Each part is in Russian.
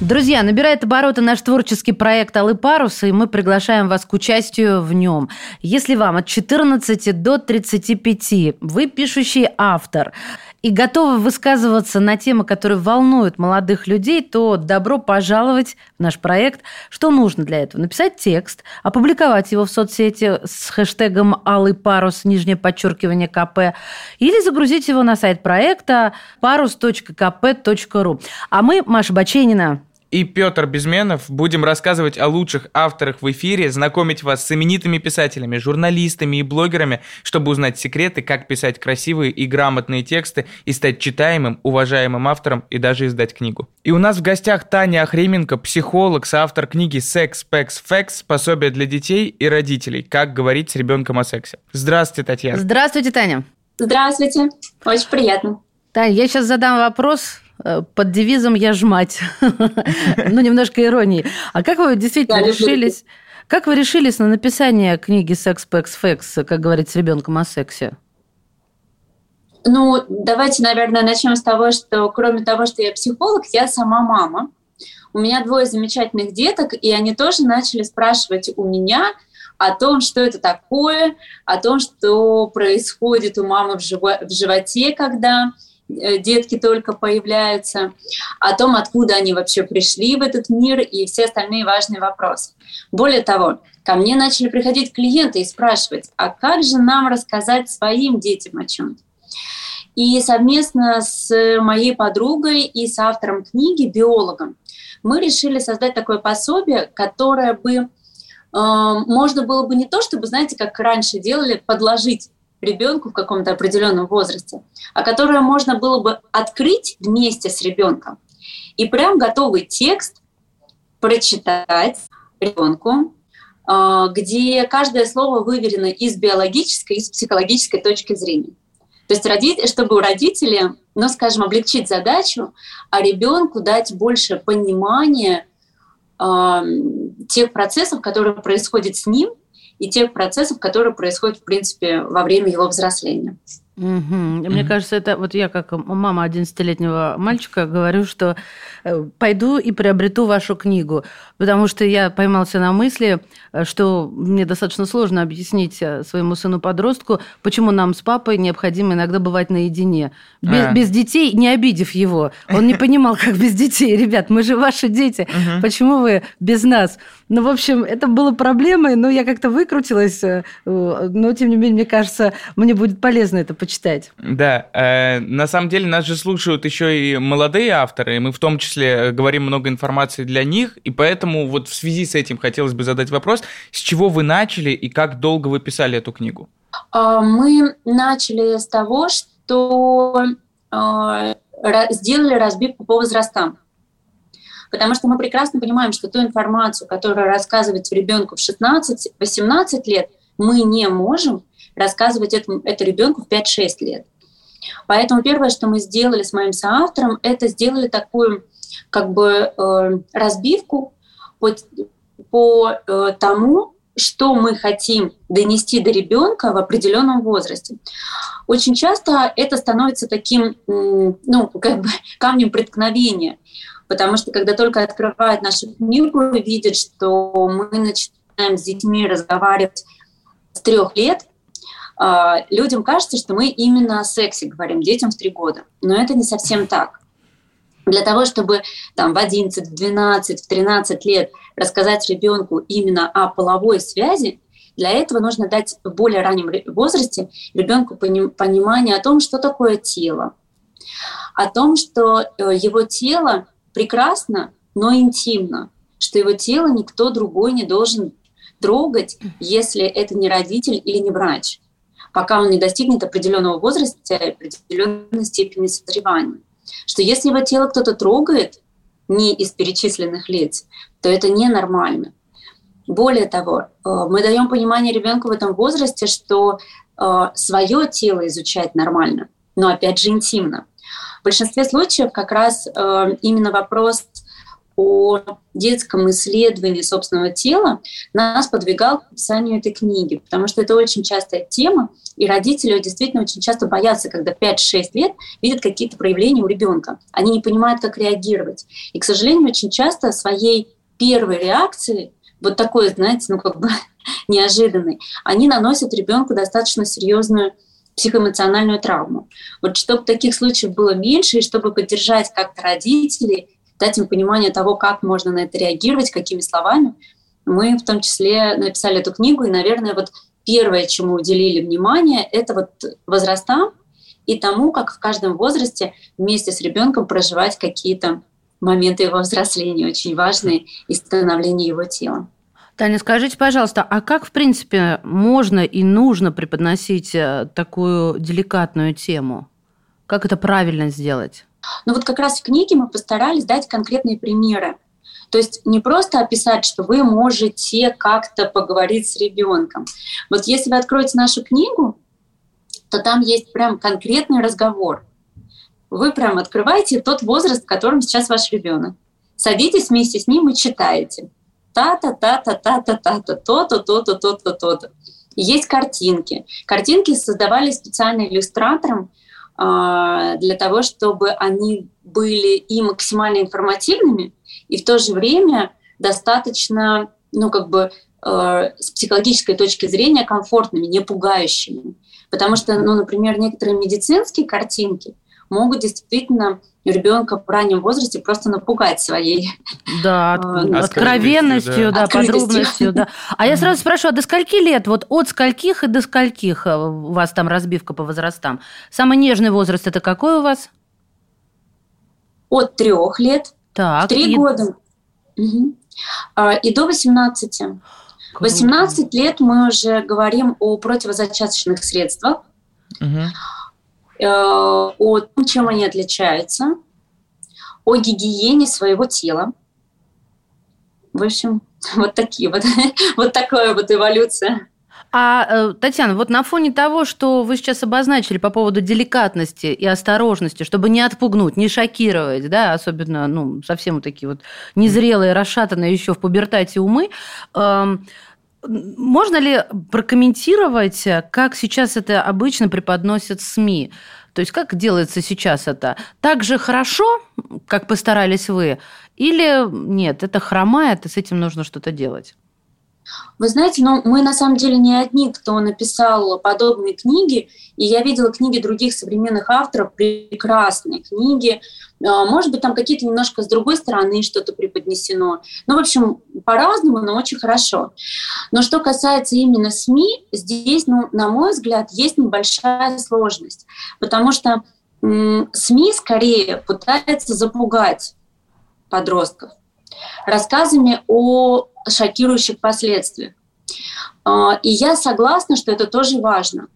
Друзья, набирает обороты наш творческий проект «Алый парус», и мы приглашаем вас к участию в нем. Если вам от 14 до 35, вы пишущий автор и готовы высказываться на темы, которые волнуют молодых людей, то добро пожаловать в наш проект. Что нужно для этого? Написать текст, опубликовать его в соцсети с хэштегом «Алый парус», нижнее подчеркивание КП, или загрузить его на сайт проекта parus.kp.ru. А мы, Маша Баченина, и Петр Безменов будем рассказывать о лучших авторах в эфире, знакомить вас с именитыми писателями, журналистами и блогерами, чтобы узнать секреты, как писать красивые и грамотные тексты и стать читаемым, уважаемым автором и даже издать книгу. И у нас в гостях Таня Охременко, психолог, соавтор книги «Секс, Пекс, Фекс. Пособие для детей и родителей. Как говорить с ребенком о сексе». Здравствуйте, Татьяна. Здравствуйте, Таня. Здравствуйте. Очень приятно. Таня, я сейчас задам вопрос, под девизом «Я ж мать». Ну, немножко иронии. А как вы действительно решились... Как вы решились на написание книги «Секс, Пекс, Фекс», как говорить с ребенком о сексе? Ну, давайте, наверное, начнем с того, что кроме того, что я психолог, я сама мама. У меня двое замечательных деток, и они тоже начали спрашивать у меня о том, что это такое, о том, что происходит у мамы в, живо- в животе, когда Э, детки только появляются, о том, откуда они вообще пришли в этот мир и все остальные важные вопросы. Более того, ко мне начали приходить клиенты и спрашивать, а как же нам рассказать своим детям о чем-то? И совместно с моей подругой и с автором книги, биологом, мы решили создать такое пособие, которое бы э, можно было бы не то, чтобы, знаете, как раньше делали, подложить ребенку в каком-то определенном возрасте, а которое можно было бы открыть вместе с ребенком и прям готовый текст прочитать ребенку, а, где каждое слово выверено из биологической, из психологической точки зрения. То есть родители, чтобы у родителей, ну, скажем, облегчить задачу, а ребенку дать больше понимания э, тех процессов, которые происходят с ним, и тех процессов, которые происходят, в принципе, во время его взросления. Угу. Мне кажется, это вот я как мама 11-летнего мальчика говорю, что э, пойду и приобрету вашу книгу, потому что я поймался на мысли, э, что мне достаточно сложно объяснить э, своему сыну-подростку, почему нам с папой необходимо иногда бывать наедине. Без, а. без детей, не обидев его. Он не понимал, как без детей. Ребят, мы же ваши дети. Угу. Почему вы без нас? Ну, в общем, это было проблемой, но я как-то выкрутилась. Но, тем не менее, мне кажется, мне будет полезно это почитать почитать. Да, э, на самом деле нас же слушают еще и молодые авторы, и мы в том числе говорим много информации для них, и поэтому вот в связи с этим хотелось бы задать вопрос, с чего вы начали и как долго вы писали эту книгу? А, мы начали с того, что а, сделали разбивку по возрастам. Потому что мы прекрасно понимаем, что ту информацию, которую рассказывать ребенку в 16-18 лет, мы не можем, рассказывать это, это ребенку в 5-6 лет. Поэтому первое, что мы сделали с моим соавтором, это сделали такую как бы э, разбивку по, по э, тому, что мы хотим донести до ребенка в определенном возрасте. Очень часто это становится таким, ну, как бы камнем преткновения, потому что когда только открывают нашу книгу, видят, что мы начинаем с детьми разговаривать с трех лет, людям кажется, что мы именно о сексе говорим детям в три года. Но это не совсем так. Для того, чтобы там, в 11, в 12, в 13 лет рассказать ребенку именно о половой связи, для этого нужно дать в более раннем возрасте ребенку понимание о том, что такое тело, о том, что э, его тело прекрасно, но интимно, что его тело никто другой не должен трогать, если это не родитель или не врач пока он не достигнет определенного возраста, определенной степени созревания. Что если его тело кто-то трогает, не из перечисленных лиц, то это ненормально. Более того, э, мы даем понимание ребенку в этом возрасте, что э, свое тело изучать нормально. но опять же интимно. В большинстве случаев как раз э, именно вопрос о детском исследовании собственного тела нас подвигал к написанию этой книги, потому что это очень частая тема, и родители действительно очень часто боятся, когда 5-6 лет видят какие-то проявления у ребенка. Они не понимают, как реагировать. И, к сожалению, очень часто своей первой реакцией, вот такой, знаете, ну как бы неожиданной, они наносят ребенку достаточно серьезную психоэмоциональную травму. Вот чтобы таких случаев было меньше, и чтобы поддержать как-то родителей, дать им понимание того, как можно на это реагировать, какими словами, мы в том числе написали эту книгу, и, наверное, вот первое, чему уделили внимание, это вот возраста и тому, как в каждом возрасте вместе с ребенком проживать какие-то моменты его взросления, очень важные, и становления его тела. Таня, скажите, пожалуйста, а как, в принципе, можно и нужно преподносить э, такую деликатную тему? Как это правильно сделать? Ну вот как раз в книге мы постарались дать конкретные примеры. То есть не просто описать, что вы можете как-то поговорить с ребенком. Вот если вы откроете нашу книгу, то там есть прям конкретный разговор. Вы прям открываете тот возраст, в котором сейчас ваш ребенок. Садитесь вместе с ним и читаете та-та-та-та-та-та-та-та, то-то, то-то, то-то, то-то. Есть картинки. Картинки создавались специально иллюстратором для того, чтобы они были и максимально информативными, и в то же время достаточно, ну, как бы, э, с психологической точки зрения комфортными, не пугающими. Потому что, ну, например, некоторые медицинские картинки могут действительно ребенка в раннем возрасте просто напугать своей да, э, откровенностью, да, подробностью. Да. А я сразу спрашиваю, а до скольки лет, вот от скольких и до скольких э, у вас там разбивка по возрастам? Самый нежный возраст это какой у вас? От трех лет, так, три и... года угу. и до 18. Круто. 18 лет мы уже говорим о противозачаточных средствах. Угу о том, чем они отличаются, о гигиене своего тела. В общем, вот такие вот, вот такая вот эволюция. А, э, Татьяна, вот на фоне того, что вы сейчас обозначили по поводу деликатности и осторожности, чтобы не отпугнуть, не шокировать, да, особенно, ну, совсем вот такие вот незрелые, расшатанные еще в пубертате умы, эм, можно ли прокомментировать, как сейчас это обычно преподносят СМИ? То есть как делается сейчас это? Так же хорошо, как постарались вы? Или нет, это хромает, и с этим нужно что-то делать? Вы знаете, ну, мы на самом деле не одни, кто написал подобные книги, и я видела книги других современных авторов, прекрасные книги. А, может быть, там какие-то немножко с другой стороны что-то преподнесено. Ну, в общем, по-разному, но очень хорошо. Но что касается именно СМИ, здесь, ну, на мой взгляд, есть небольшая сложность, потому что СМИ скорее пытаются запугать подростков рассказами о шокирующих последствиях. А, и я согласна, что это тоже важно.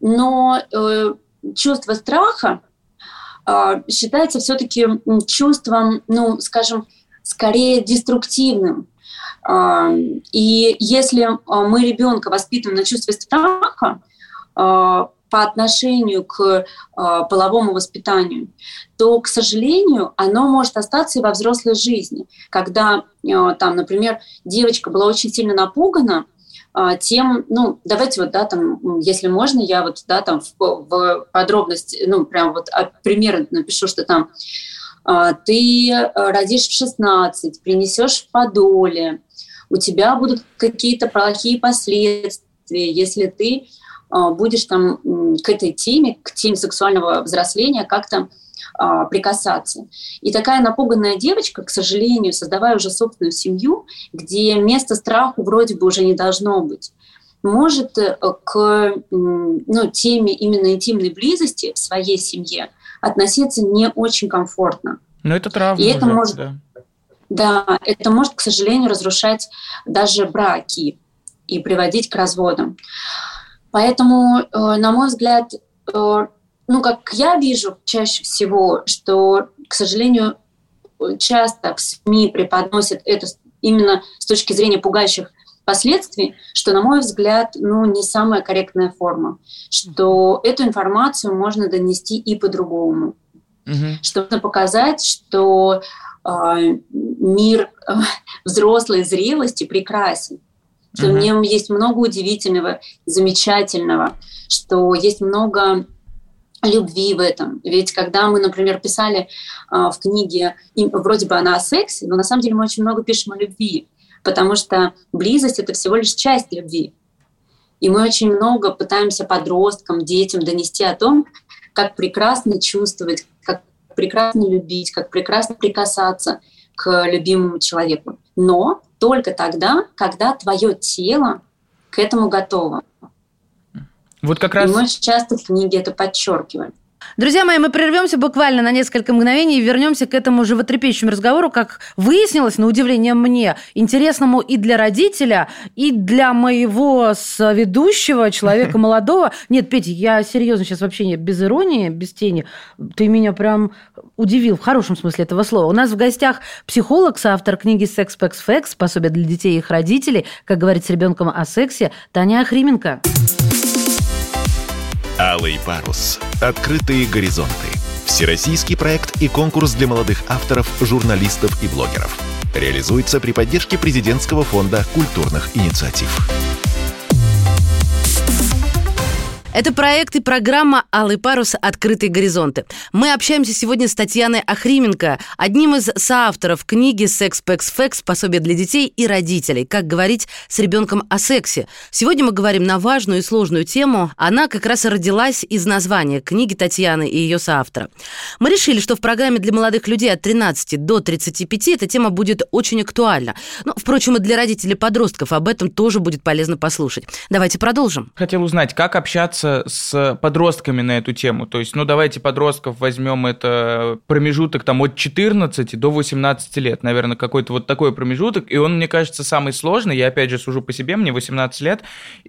Но э, чувство страха а, считается все-таки чувством, ну, скажем, скорее деструктивным. А, и если мы ребенка воспитываем на чувстве страха, по отношению к э, половому воспитанию, то, к сожалению, оно может остаться и во взрослой жизни, когда, э, там, например, девочка была очень сильно напугана, э, тем, ну, давайте вот, да, там, если можно, я вот, да, там в, в подробности, ну, прям вот пример напишу, что там ты родишь в 16, принесешь в подоле, у тебя будут какие-то плохие последствия, если ты а, будешь там к этой теме, к теме сексуального взросления как-то а, прикасаться. И такая напуганная девочка, к сожалению, создавая уже собственную семью, где место страху вроде бы уже не должно быть, может э, к ну, теме именно интимной близости в своей семье относиться не очень комфортно. Но это травма. И это уже, может, да. да, это может, к сожалению, разрушать даже браки и приводить к разводам. Поэтому, э, на мой взгляд, э, ну, как я вижу чаще всего, что, к сожалению, часто в СМИ преподносят это именно с точки зрения пугающих последствий, что, на мой взгляд, ну, не самая корректная форма, что эту информацию можно донести и по-другому, mm-hmm. что нужно показать, что э, мир э, взрослой зрелости прекрасен, что mm-hmm. в нем есть много удивительного, замечательного, что есть много любви в этом. Ведь когда мы, например, писали э, в книге, вроде бы она о сексе, но на самом деле мы очень много пишем о любви потому что близость — это всего лишь часть любви. И мы очень много пытаемся подросткам, детям донести о том, как прекрасно чувствовать, как прекрасно любить, как прекрасно прикасаться к любимому человеку. Но только тогда, когда твое тело к этому готово. Вот как раз... И мы часто в книге это подчеркиваем. Друзья мои, мы прервемся буквально на несколько мгновений и вернемся к этому животрепещущему разговору, как выяснилось, на удивление мне, интересному и для родителя, и для моего ведущего, человека молодого. Нет, Петя, я серьезно сейчас вообще не без иронии, без тени. Ты меня прям удивил в хорошем смысле этого слова. У нас в гостях психолог, соавтор книги «Секс, Пекс, Фекс», пособие для детей и их родителей, как говорить с ребенком о сексе, Таня Охрименко. Алый парус. Открытые горизонты. Всероссийский проект и конкурс для молодых авторов, журналистов и блогеров. Реализуется при поддержке президентского фонда культурных инициатив. Это проект и программа «Алый парус. Открытые горизонты». Мы общаемся сегодня с Татьяной Ахрименко, одним из соавторов книги «Секс, Пекс, Фекс. Пособие для детей и родителей. Как говорить с ребенком о сексе». Сегодня мы говорим на важную и сложную тему. Она как раз родилась из названия книги Татьяны и ее соавтора. Мы решили, что в программе для молодых людей от 13 до 35 эта тема будет очень актуальна. Но, впрочем, и для родителей подростков об этом тоже будет полезно послушать. Давайте продолжим. Хотел узнать, как общаться общаться с подростками на эту тему. То есть, ну, давайте подростков возьмем это промежуток там от 14 до 18 лет, наверное, какой-то вот такой промежуток, и он, мне кажется, самый сложный. Я, опять же, сужу по себе, мне 18 лет,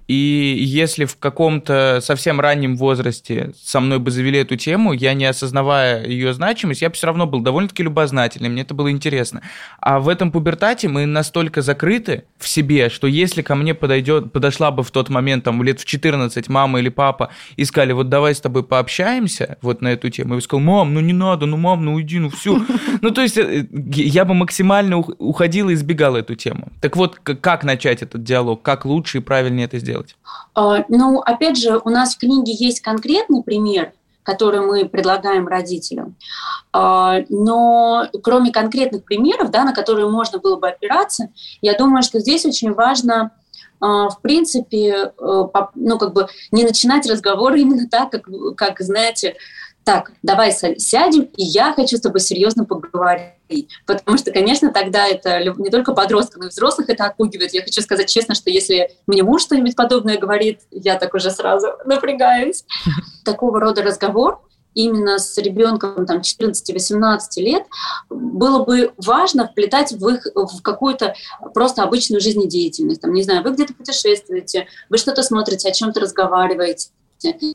и если в каком-то совсем раннем возрасте со мной бы завели эту тему, я не осознавая ее значимость, я бы все равно был довольно-таки любознательный, мне это было интересно. А в этом пубертате мы настолько закрыты в себе, что если ко мне подойдет, подошла бы в тот момент, там, лет в 14 мама или папа и сказали, вот давай с тобой пообщаемся вот на эту тему. Я сказал, мам, ну не надо, ну мам, ну уйди, ну все. Ну то есть э, я бы максимально уходил и избегал эту тему. Так вот, как начать этот диалог, как лучше и правильнее это сделать? А, ну, опять же, у нас в книге есть конкретный пример, который мы предлагаем родителям. А, но кроме конкретных примеров, да, на которые можно было бы опираться, я думаю, что здесь очень важно в принципе, э, ну, как бы не начинать разговор именно так, как, как знаете, так, давай сядем, и я хочу с тобой серьезно поговорить. Потому что, конечно, тогда это не только подростков, но и взрослых это отпугивает. Я хочу сказать честно, что если мне муж что-нибудь подобное говорит, я так уже сразу напрягаюсь. Такого рода разговор именно с ребенком там, 14-18 лет, было бы важно вплетать в их в какую-то просто обычную жизнедеятельность. Там, не знаю, вы где-то путешествуете, вы что-то смотрите, о чем-то разговариваете.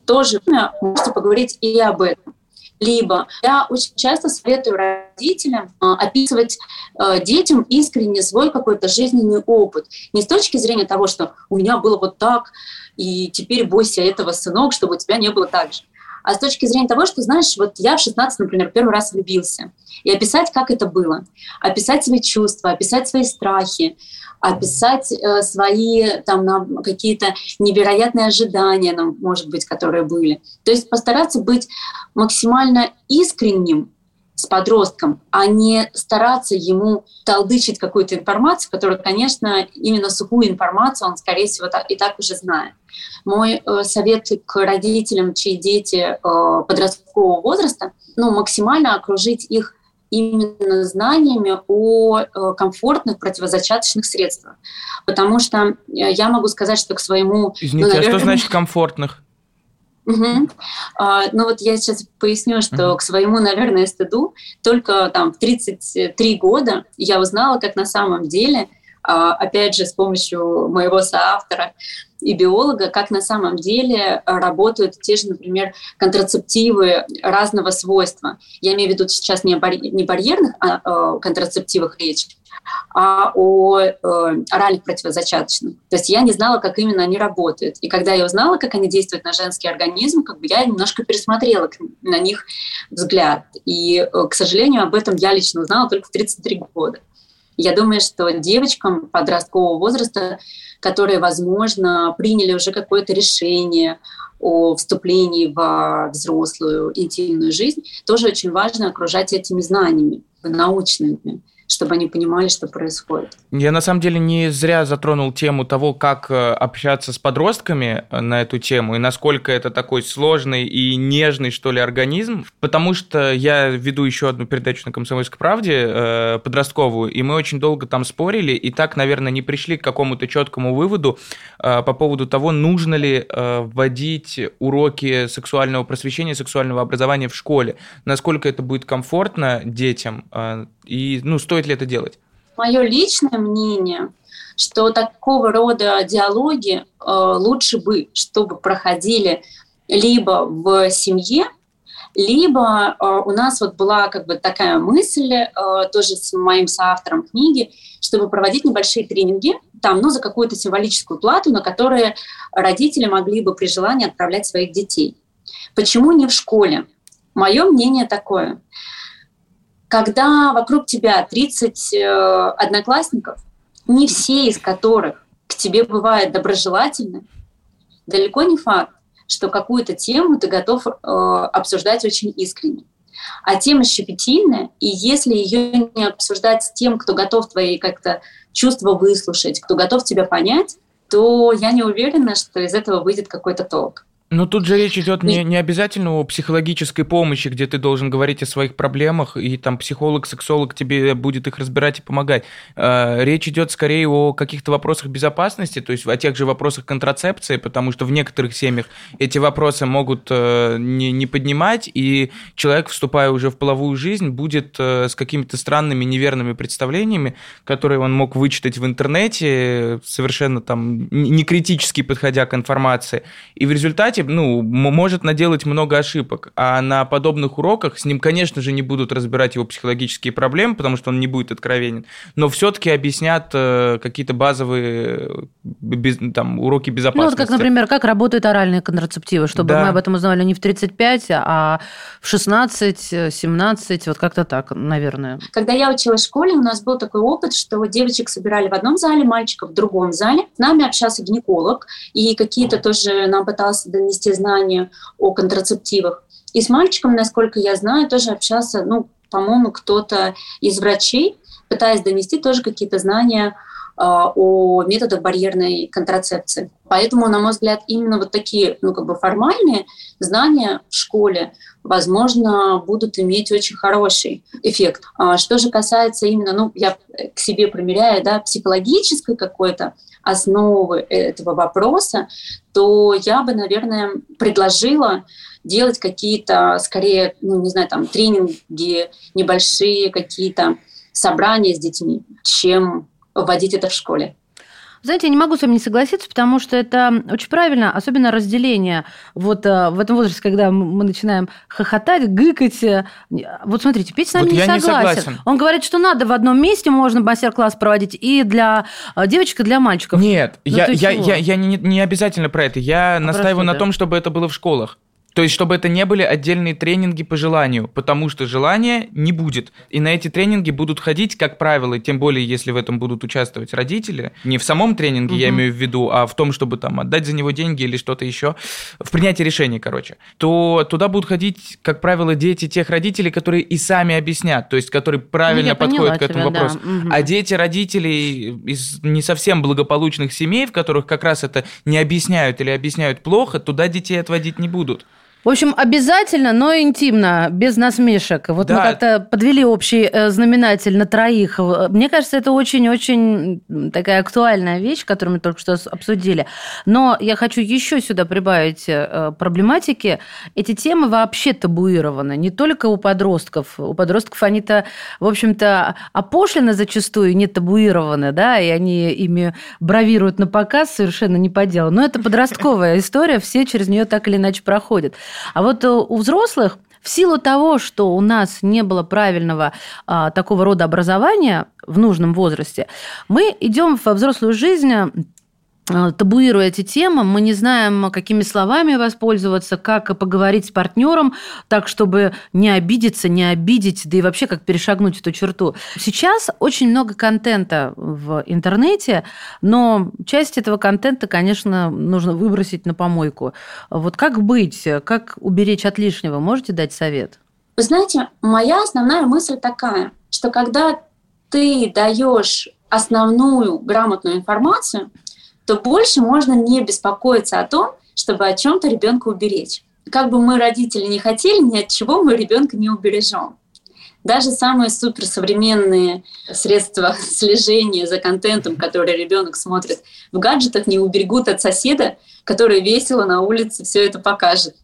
Тоже можете поговорить и об этом. Либо я очень часто советую родителям а, описывать а, детям искренне свой какой-то жизненный опыт. Не с точки зрения того, что у меня было вот так, и теперь бойся этого, сынок, чтобы у тебя не было так же а с точки зрения того, что, знаешь, вот я в 16, например, первый раз влюбился, и описать, как это было, описать свои чувства, описать свои страхи, описать э, свои там какие-то невероятные ожидания, может быть, которые были. То есть постараться быть максимально искренним с подростком, а не стараться ему толдычить какую-то информацию, которую, конечно, именно сухую информацию он, скорее всего, и так уже знает. Мой э, совет к родителям, чьи дети э, подросткового возраста, ну, максимально окружить их именно знаниями о э, комфортных противозачаточных средствах. Потому что я могу сказать, что к своему... Извините, ну, наверное, а что значит комфортных? Угу. А, ну вот я сейчас поясню, что угу. к своему, наверное, стыду только там в 33 года я узнала, как на самом деле а, опять же, с помощью моего соавтора и биолога, как на самом деле работают те же, например, контрацептивы разного свойства. Я имею в виду сейчас не, не барьерных а, а, контрацептивах речь, а о э, оральных противозачаточных. То есть я не знала, как именно они работают. И когда я узнала, как они действуют на женский организм, как бы я немножко пересмотрела на них взгляд. И, э, к сожалению, об этом я лично узнала только в 33 года. Я думаю, что девочкам подросткового возраста, которые, возможно, приняли уже какое-то решение о вступлении в взрослую интимную жизнь, тоже очень важно окружать этими знаниями научными чтобы они понимали, что происходит. Я на самом деле не зря затронул тему того, как э, общаться с подростками э, на эту тему и насколько это такой сложный и нежный, что ли, организм, потому что я веду еще одну передачу на «Комсомольской правде» э, подростковую, и мы очень долго там спорили, и так, наверное, не пришли к какому-то четкому выводу по поводу того, нужно ли вводить уроки сексуального просвещения, сексуального образования в школе, насколько это будет комфортно детям, и, ну, стоит ли это делать? Мое личное мнение, что такого рода диалоги э, лучше бы, чтобы проходили либо в семье, либо э, у нас вот была как бы такая мысль, э, тоже с моим соавтором книги, чтобы проводить небольшие тренинги, там, ну, за какую-то символическую плату, на которые родители могли бы при желании отправлять своих детей. Почему не в школе? Мое мнение такое – когда вокруг тебя 30 э, одноклассников, не все из которых к тебе бывают доброжелательны, далеко не факт, что какую-то тему ты готов э, обсуждать очень искренне. А тема щепетильная, и если ее не обсуждать с тем, кто готов твои как-то чувства выслушать, кто готов тебя понять, то я не уверена, что из этого выйдет какой-то толк. Ну, тут же речь идет не, не обязательно о психологической помощи, где ты должен говорить о своих проблемах, и там психолог, сексолог тебе будет их разбирать и помогать. Э, речь идет скорее о каких-то вопросах безопасности, то есть о тех же вопросах контрацепции, потому что в некоторых семьях эти вопросы могут э, не, не поднимать, и человек, вступая уже в половую жизнь, будет э, с какими-то странными, неверными представлениями, которые он мог вычитать в интернете, совершенно там не критически подходя к информации, и в результате результате, ну, может наделать много ошибок. А на подобных уроках с ним, конечно же, не будут разбирать его психологические проблемы, потому что он не будет откровенен, но все-таки объяснят э, какие-то базовые без, там, уроки безопасности. Ну, вот как, например, как работают оральные контрацептивы, чтобы да. мы об этом узнали не в 35, а в 16, 17, вот как-то так, наверное. Когда я училась в школе, у нас был такой опыт, что девочек собирали в одном зале, мальчиков в другом зале. С нами общался гинеколог, и какие-то тоже нам пытался донести знания о контрацептивах. И с мальчиком, насколько я знаю, тоже общался, ну, по-моему, кто-то из врачей, пытаясь донести тоже какие-то знания а, о методах барьерной контрацепции. Поэтому, на мой взгляд, именно вот такие, ну, как бы формальные знания в школе, возможно, будут иметь очень хороший эффект. А что же касается именно, ну, я к себе примеряю, да, психологической какой-то основы этого вопроса, то я бы, наверное, предложила делать какие-то, скорее, ну, не знаю, там, тренинги, небольшие какие-то собрания с детьми, чем вводить это в школе. Знаете, я не могу с вами не согласиться, потому что это очень правильно, особенно разделение. Вот э, в этом возрасте, когда мы начинаем хохотать, гыкать. Э, вот смотрите, Петя с нами вот не, согласен. не согласен. Он говорит, что надо в одном месте можно мастер-класс проводить и для э, девочек, и для мальчиков. Нет, ну, я, я, я, я не, не обязательно про это. Я а настаиваю на том, чтобы это было в школах. То есть, чтобы это не были отдельные тренинги по желанию, потому что желания не будет. И на эти тренинги будут ходить, как правило, тем более, если в этом будут участвовать родители, не в самом тренинге, угу. я имею в виду, а в том, чтобы там отдать за него деньги или что-то еще, в принятии решений, короче, то туда будут ходить, как правило, дети тех родителей, которые и сами объяснят, то есть, которые правильно ну, подходят к этому тебя, вопросу. Да. Угу. А дети родителей из не совсем благополучных семей, в которых как раз это не объясняют или объясняют плохо, туда детей отводить не будут. В общем, обязательно, но интимно, без насмешек. Вот Да. мы как-то подвели общий э, знаменатель на троих. Э, Мне кажется, это очень-очень такая актуальная вещь, которую мы только что обсудили. Но я хочу еще сюда прибавить э, проблематики. Эти темы вообще табуированы. Не только у подростков. У подростков они-то, в общем-то, опошлены зачастую, не табуированы, да, и они ими бравируют на показ совершенно не по делу. Но это подростковая история, все через нее так или иначе проходят. А вот э, у взрослых в силу того, что у нас не было правильного а, такого рода образования в нужном возрасте, мы идем во взрослую жизнь табуируя эти темы, мы не знаем, какими словами воспользоваться, как поговорить с партнером, так, чтобы не обидеться, не обидеть, да и вообще как перешагнуть эту черту. Сейчас очень много контента в интернете, но часть этого контента, конечно, нужно выбросить на помойку. Вот как быть, как уберечь от лишнего? Можете дать совет? Вы знаете, моя основная мысль такая, что когда ты даешь основную грамотную информацию, то больше можно не беспокоиться о том, чтобы о чем-то ребенка уберечь. Как бы мы, родители, не хотели, ни от чего мы ребенка не убережем. Даже самые суперсовременные средства слежения за контентом, который ребенок смотрит в гаджетах, не уберегут от соседа, который весело на улице все это покажет.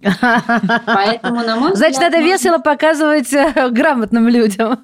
Поэтому, на мой Значит, взгляд, надо нужно- весело показывать э, грамотным людям.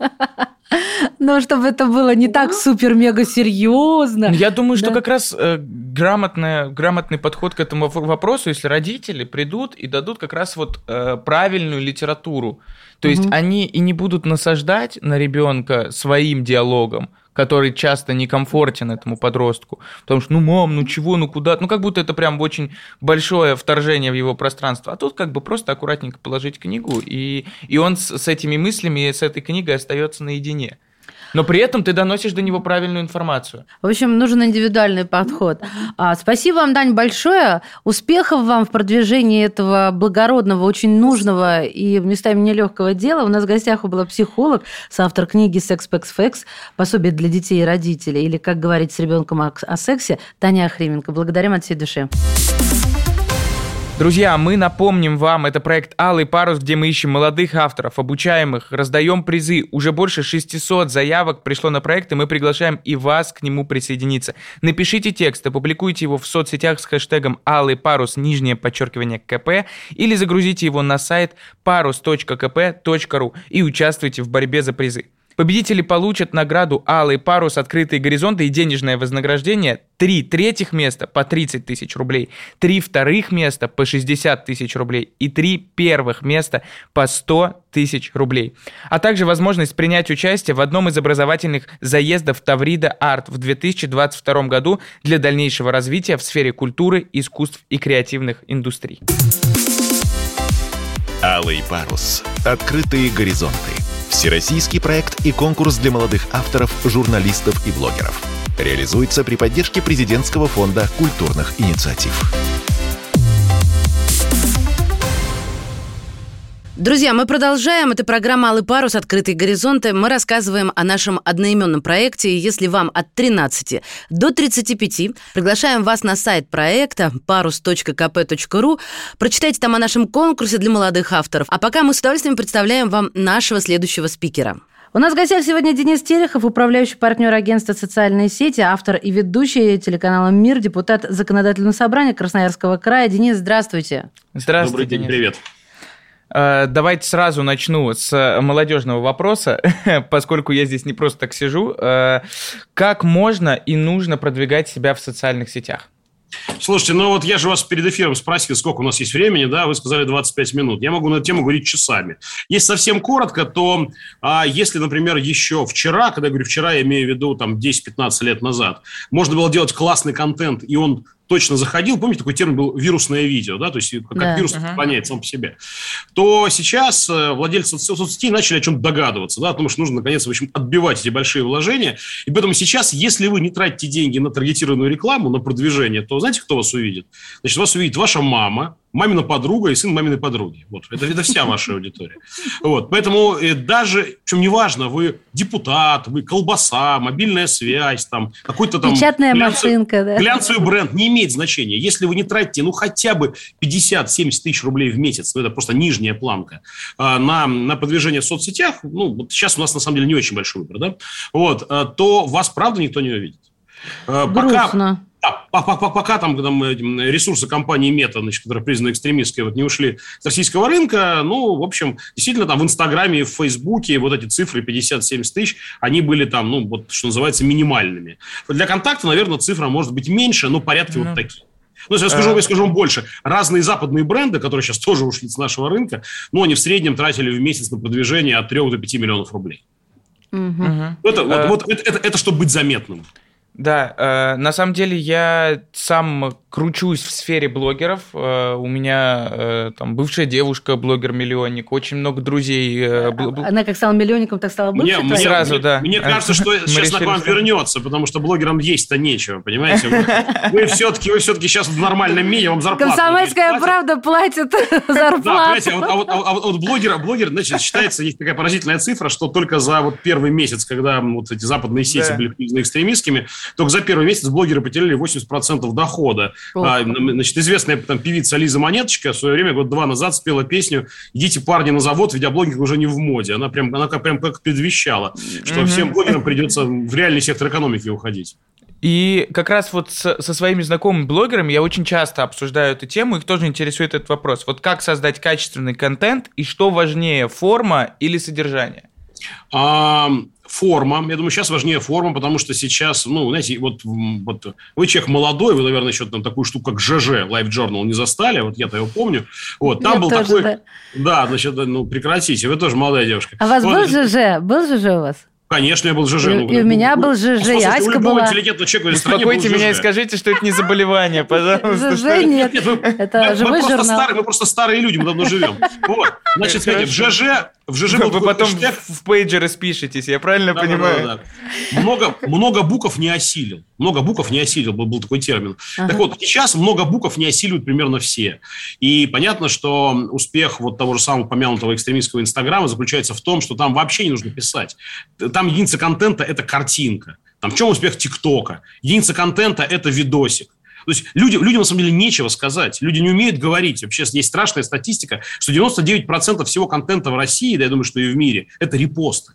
Но чтобы это было не так супер-мега серьезно. Я думаю, что Да. как раз э, грамотная, грамотный подход к этому вопросу, если родители придут и дадут как раз вот э, правильную литературу. То есть они и не будут насаждать на ребенка своим диалогом, который часто некомфортен этому подростку. Потому что, ну, мам, ну чего, ну куда? Ну, как будто это прям очень большое вторжение в его пространство. А тут как бы просто аккуратненько положить книгу, и, и он с, с этими мыслями, с этой книгой остается наедине. Но при этом ты доносишь до него правильную информацию. В общем, нужен индивидуальный подход. А, спасибо вам, Дань, большое. Успехов вам в продвижении этого благородного, очень нужного и местами нелегкого дела. У нас в гостях была психолог, соавтор книги «Секс, Пекс, Фекс. Пособие для детей и родителей» или «Как говорить с ребенком о, о сексе» Таня Охрименко. Благодарим от всей души. Друзья, мы напомним вам, это проект «Алый парус», где мы ищем молодых авторов, обучаемых, раздаем призы. Уже больше 600 заявок пришло на проект, и мы приглашаем и вас к нему присоединиться. Напишите текст, опубликуйте его в соцсетях с хэштегом «Алый парус», нижнее подчеркивание КП, или загрузите его на сайт parus.kp.ru и участвуйте в борьбе за призы. Победители получат награду «Алый парус. Открытые горизонты» и денежное вознаграждение. Три третьих места по 30 тысяч рублей, три вторых места по 60 тысяч рублей и три первых места по 100 тысяч рублей. А также возможность принять участие в одном из образовательных заездов Таврида Арт в 2022 году для дальнейшего развития в сфере культуры, искусств и креативных индустрий. Алый парус. Открытые горизонты. Всероссийский проект и конкурс для молодых авторов, журналистов и блогеров. Реализуется при поддержке президентского фонда культурных инициатив. Друзья, мы продолжаем. Это программа «Алый парус. Открытые горизонты». Мы рассказываем о нашем одноименном проекте. И Если вам от 13 до 35, приглашаем вас на сайт проекта parus.kp.ru. Прочитайте там о нашем конкурсе для молодых авторов. А пока мы с удовольствием представляем вам нашего следующего спикера. У нас в гостях сегодня Денис Терехов, управляющий партнер агентства «Социальные сети», автор и ведущий телеканала «Мир», депутат Законодательного собрания Красноярского края. Денис, здравствуйте. Здравствуйте, Добрый день, Денис. привет. Э, Давайте сразу начну с молодежного вопроса, поскольку я здесь не просто так сижу. Э, Как можно и нужно продвигать себя в социальных сетях? Слушайте, ну вот я же вас перед эфиром спросил, сколько у нас есть времени, да, вы сказали 25 минут. Я могу на эту тему говорить часами. Если совсем коротко, то а, если, например, еще вчера, когда я говорю вчера, я имею в виду там 10-15 лет назад, можно было делать классный контент, и он точно заходил, помните, такой термин был вирусное видео, да, то есть как Да. вирус Ага. распространяется сам по себе, то сейчас э, владельцы соц- соцсетей начали о чем-то догадываться, да, потому что нужно, наконец, в общем, отбивать эти большие вложения, и поэтому сейчас, если вы не тратите деньги на таргетированную рекламу, на продвижение, то знаете, кто вас увидит? Значит, вас увидит ваша мама, мамина подруга и сын маминой подруги. Вот, это, это вся ваша аудитория. Вот, поэтому э, даже, причем неважно, вы депутат, вы колбаса, мобильная связь, там, какой-то там... Печатная глянцевый, машинка, да. Глянцевый бренд, не имеет значения. Если вы не тратите, ну, хотя бы 50-70 тысяч рублей в месяц, ну, это просто нижняя планка, а, на, на продвижение в соцсетях, ну, вот сейчас у нас, на самом деле, не очень большой выбор, да, вот, а, то вас, правда, никто не увидит. А, Грустно. Пока, да, пока, там, там ресурсы компании Мета, значит, которые признаны экстремистской, вот не ушли с российского рынка, ну, в общем, действительно, там в Инстаграме и в Фейсбуке вот эти цифры 50-70 тысяч, они были там, ну, вот, что называется, минимальными. Для контакта, наверное, цифра может быть меньше, но порядки mm-hmm. вот такие. Ну, я скажу, я скажу вам больше. Разные западные бренды, которые сейчас тоже ушли с нашего рынка, ну, они в среднем тратили в месяц на продвижение от 3 до 5 миллионов рублей. Угу. Это, вот, э. вот, это, это, это чтобы быть заметным. Да, э, на самом деле я сам кручусь в сфере блогеров. Э, у меня э, там бывшая девушка блогер-миллионник, очень много друзей. Э, Она как стала миллионником, так стала бывшей? Мне, сразу, да. Мне кажется, что сейчас она к вам вернется, потому что блогерам есть-то нечего, понимаете? Вы все-таки вы все-таки сейчас в нормальном мире, вам зарплату Комсомольская правда платит зарплату. Да, а вот, а вот, а а вот блогер, значит, считается, есть такая поразительная цифра, что только за вот первый месяц, когда вот эти западные сети были признаны экстремистскими, только за первый месяц блогеры потеряли 80% дохода. А, значит, известная там, певица Лиза Монеточка в свое время, год два назад, спела песню «Идите, парни, на завод, видеоблогинг уже не в моде». Она прям, она прям как предвещала, что mm-hmm. всем блогерам придется в реальный сектор экономики уходить. И как раз вот с, со своими знакомыми блогерами я очень часто обсуждаю эту тему, их тоже интересует этот вопрос. Вот как создать качественный контент и что важнее, форма или содержание? А, форма. Я думаю, сейчас важнее форма, потому что сейчас, ну, знаете, вот, вот вы человек молодой, вы, наверное, еще там такую штуку, как ЖЖ, Life Journal, не застали, вот я-то его помню. Вот, там я был тоже, такой... Да. да, значит, ну, прекратите, вы тоже молодая девушка. А у вас вот, был ЖЖ? Был ЖЖ у вас? Конечно, я был ЖЖ. И, ну, и у меня был ЖЖ, и Аська была. Успокойте меня и скажите, что это не заболевание, пожалуйста. ЖЖ нет, это живой журнал. Мы просто старые люди, мы давно живем. Вот, значит, смотрите, в ЖЖ в ЖЖ Вы потом в пейджеры спишетесь, я правильно понимаю? Много, много букв не осилил. Много букв не осилил, был, был такой термин. Так вот, сейчас много букв не осиливают примерно все. И понятно, что успех вот того же самого помянутого экстремистского Инстаграма заключается в том, что там вообще не нужно писать. Там единица контента – это картинка. Там в чем успех ТикТока? Единица контента – это видосик. То есть люди, людям, на самом деле, нечего сказать. Люди не умеют говорить. Вообще есть страшная статистика, что 99% всего контента в России, да я думаю, что и в мире, это репосты.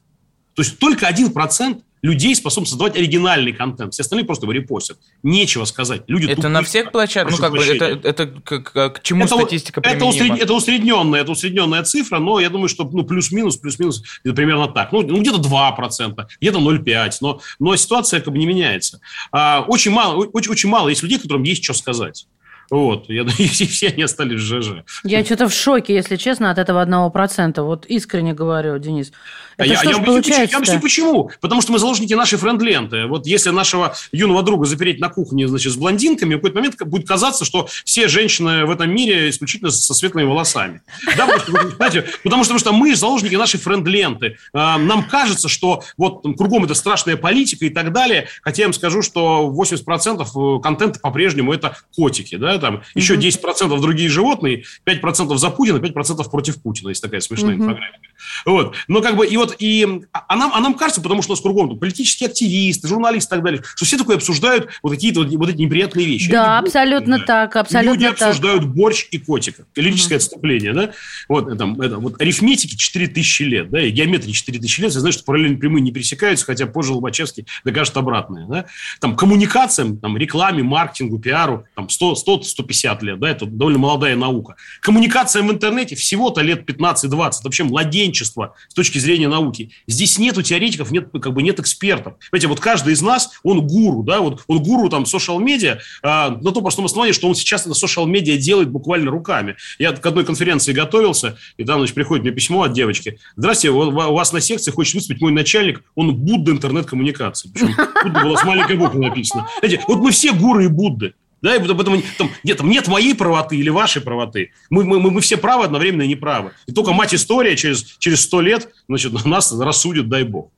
То есть только 1% людей способны создавать оригинальный контент. Все остальные просто его репостят. Нечего сказать. Люди это тупые, на всех площадках? Ну, как бы, это, это к, к, к чему это, статистика это, усред, это усредненная, это усредненная цифра, но я думаю, что ну, плюс-минус, плюс-минус, это примерно так. Ну, ну где-то 2%, где-то 0,5%, но, но ситуация как бы не меняется. А, очень, мало, очень, очень мало есть людей, которым есть что сказать. Вот, я думаю, все, все они остались в ЖЖ. Я что-то в шоке, если честно, от этого одного процента. Вот искренне говорю, Денис. Это я, что я, получается? Я объясню, почему. Потому что мы заложники нашей френд-ленты. Вот если нашего юного друга запереть на кухне, значит, с блондинками, в какой-то момент будет казаться, что все женщины в этом мире исключительно со светлыми волосами. Да, потому что, знаете, потому что, потому что мы заложники нашей френд-ленты. А, нам кажется, что вот кругом это страшная политика и так далее. Хотя я вам скажу, что 80% контента по-прежнему это котики, да, там еще 10% другие животные, 5% за Путина, 5% против Путина. Есть такая смешная инфографика. Вот. Но как бы и вот и а нам, а нам кажется, потому что у нас кругом там, политические активисты, журналисты и так далее, что все такое обсуждают вот какие-то вот, вот эти неприятные вещи. Да, Люди, абсолютно да. так, абсолютно Люди так. обсуждают борщ и котика. Лирическое угу. отступление, да? Вот, это, это, вот арифметики 4000 лет, да, и геометрии 4000 лет. Я знаю, что параллельные прямые не пересекаются, хотя позже Лобачевский докажет обратное, да? Там коммуникациям, там, рекламе, маркетингу, пиару, там 100-150 лет, да, это довольно молодая наука. Коммуникациям в интернете всего-то лет 15-20, вообще младенчество с точки зрения науки. Здесь нету теоретиков, нет, как бы нет экспертов. Понимаете, вот каждый из нас, он гуру, да, вот он гуру там социал-медиа а, на том простом основании, что он сейчас это социал-медиа делает буквально руками. Я к одной конференции готовился, и там, значит, приходит мне письмо от девочки. Здравствуйте, у вас на секции хочет выступить мой начальник, он Будда интернет-коммуникации. Причем Будда была с маленькой буквы написано. Знаете, вот мы все гуры и Будды. Да, и поэтому там, нет, там нет моей правоты или вашей правоты. Мы, мы, мы все правы одновременно и неправы. И только мать история через, через 100 лет значит, нас рассудит, дай бог.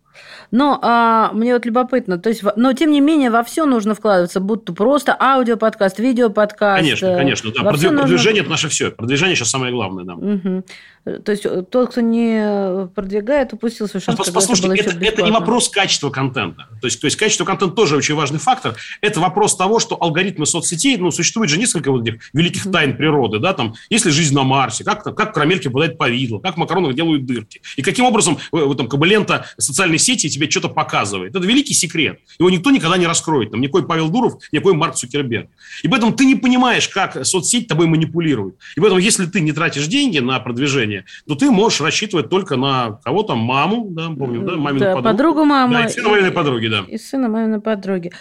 Но а, мне вот любопытно, то есть, но тем не менее во все нужно вкладываться, будто просто аудиоподкаст, видеоподкаст. Конечно, э, конечно, да. во всё Продвижение нужно- это наше все. Продвижение сейчас самое главное, да. Мгм. То есть э, тот, кто не продвигает, упустил это было Послушайте, еще это, это не вопрос качества контента. То есть, то есть качество контента тоже очень важный фактор. Это вопрос того, что алгоритмы соцсетей, ну, существует же несколько вот этих великих тайн природы, да, там, есть ли жизнь на Марсе, как, как карамельки попадают повидло, как в макаронах делают дырки. И каким образом э, вот там, как бы лента социальной сети тебе что-то показывает. Это великий секрет. Его никто никогда не раскроет. Там, никакой Павел Дуров, никакой Марк Цукерберг. И поэтому ты не понимаешь, как соцсеть тобой манипулирует. И поэтому, если ты не тратишь деньги на продвижение, то ты можешь рассчитывать только на кого там, маму, да, помню, да, мамину Да, подругу мамы. Да, и сына маминой подруги, да. И сына маминой подруги.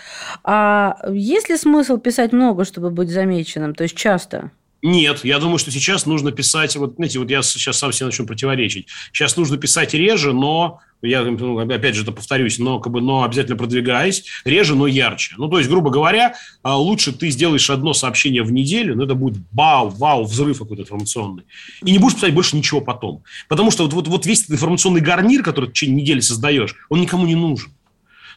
А есть ли смысл писать много, чтобы быть замеченным? То есть часто? Нет, я думаю, что сейчас нужно писать, вот, знаете, вот я сейчас сам себе начну противоречить. Сейчас нужно писать реже, но, я ну, опять же это повторюсь, но, как бы, но обязательно продвигаясь, реже, но ярче. Ну, то есть, грубо говоря, а, лучше ты сделаешь одно сообщение в неделю, но это будет вау, вау, взрыв какой-то информационный. И не будешь писать больше ничего потом. Потому что вот, вот, вот весь этот информационный гарнир, который ты в течение недели создаешь, он никому не нужен.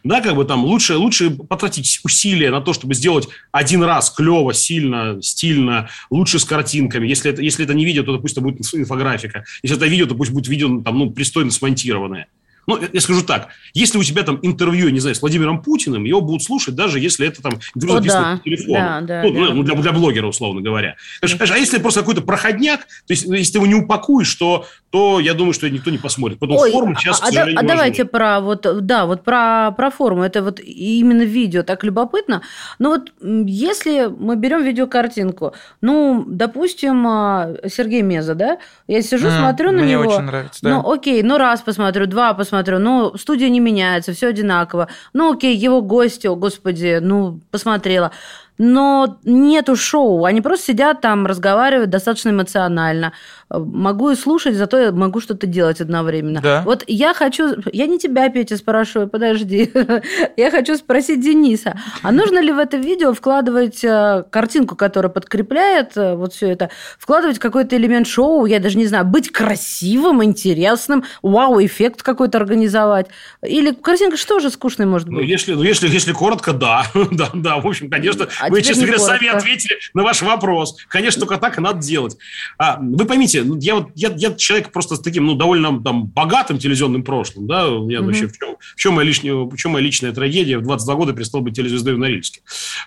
Да, как бы там лучше, лучше потратить усилия на то, чтобы сделать один раз клево, сильно, стильно, лучше с картинками. Если это, если это не видео, то это будет инфографика. Если это видео, то пусть будет видео там, ну, пристойно смонтированное. Ну, я скажу так, если у тебя там интервью, не знаю, с Владимиром Путиным, его будут слушать, даже если это там интервью О, записано да, по телефону. да, да, ну, да. ну, для, для блогера, условно говоря. Конечно, а если просто какой-то проходняк, то есть ну, если ты его не упакуешь, то, то я думаю, что никто не посмотрит. Потому Ой, форма сейчас, а, к а да- сожалению, а давайте про вот, да, вот про, про форму. Это вот именно видео так любопытно. Но вот м, если мы берем видеокартинку, ну, допустим, а, Сергей Меза, да, я сижу, М, смотрю на мне него. очень нравится, да. Ну, окей, ну раз посмотрю, два посмотрю, ну, студия не меняется, все одинаково. Ну, окей, его гости, о, господи, ну, посмотрела. Но нету шоу, они просто сидят там, разговаривают достаточно эмоционально. Э, Могу и слушать, зато я могу что-то делать одновременно. Да. Вот я хочу, я не тебя, Петя, спрашиваю, подожди. Я хочу спросить Дениса, а нужно ли в это видео вкладывать э, картинку, которая подкрепляет э, вот все это, вкладывать какой-то элемент шоу, я даже не знаю, быть красивым, интересным, вау-эффект какой-то организовать? Или картинка что же скучной может Ну, быть? если, ну, если, если коротко, да. да, да, в общем, конечно, А вы, честно говоря, сами ответили на ваш вопрос. Конечно, только так и надо делать. А, вы поймите, ну, я, вот, я, я человек просто с таким, ну, довольно там, богатым телевизионным прошлым, да, у меня Мгм. вообще в чем, в, чем моя лишняя, в чем моя личная трагедия? В 22 года перестал быть телезвездой в Норильске.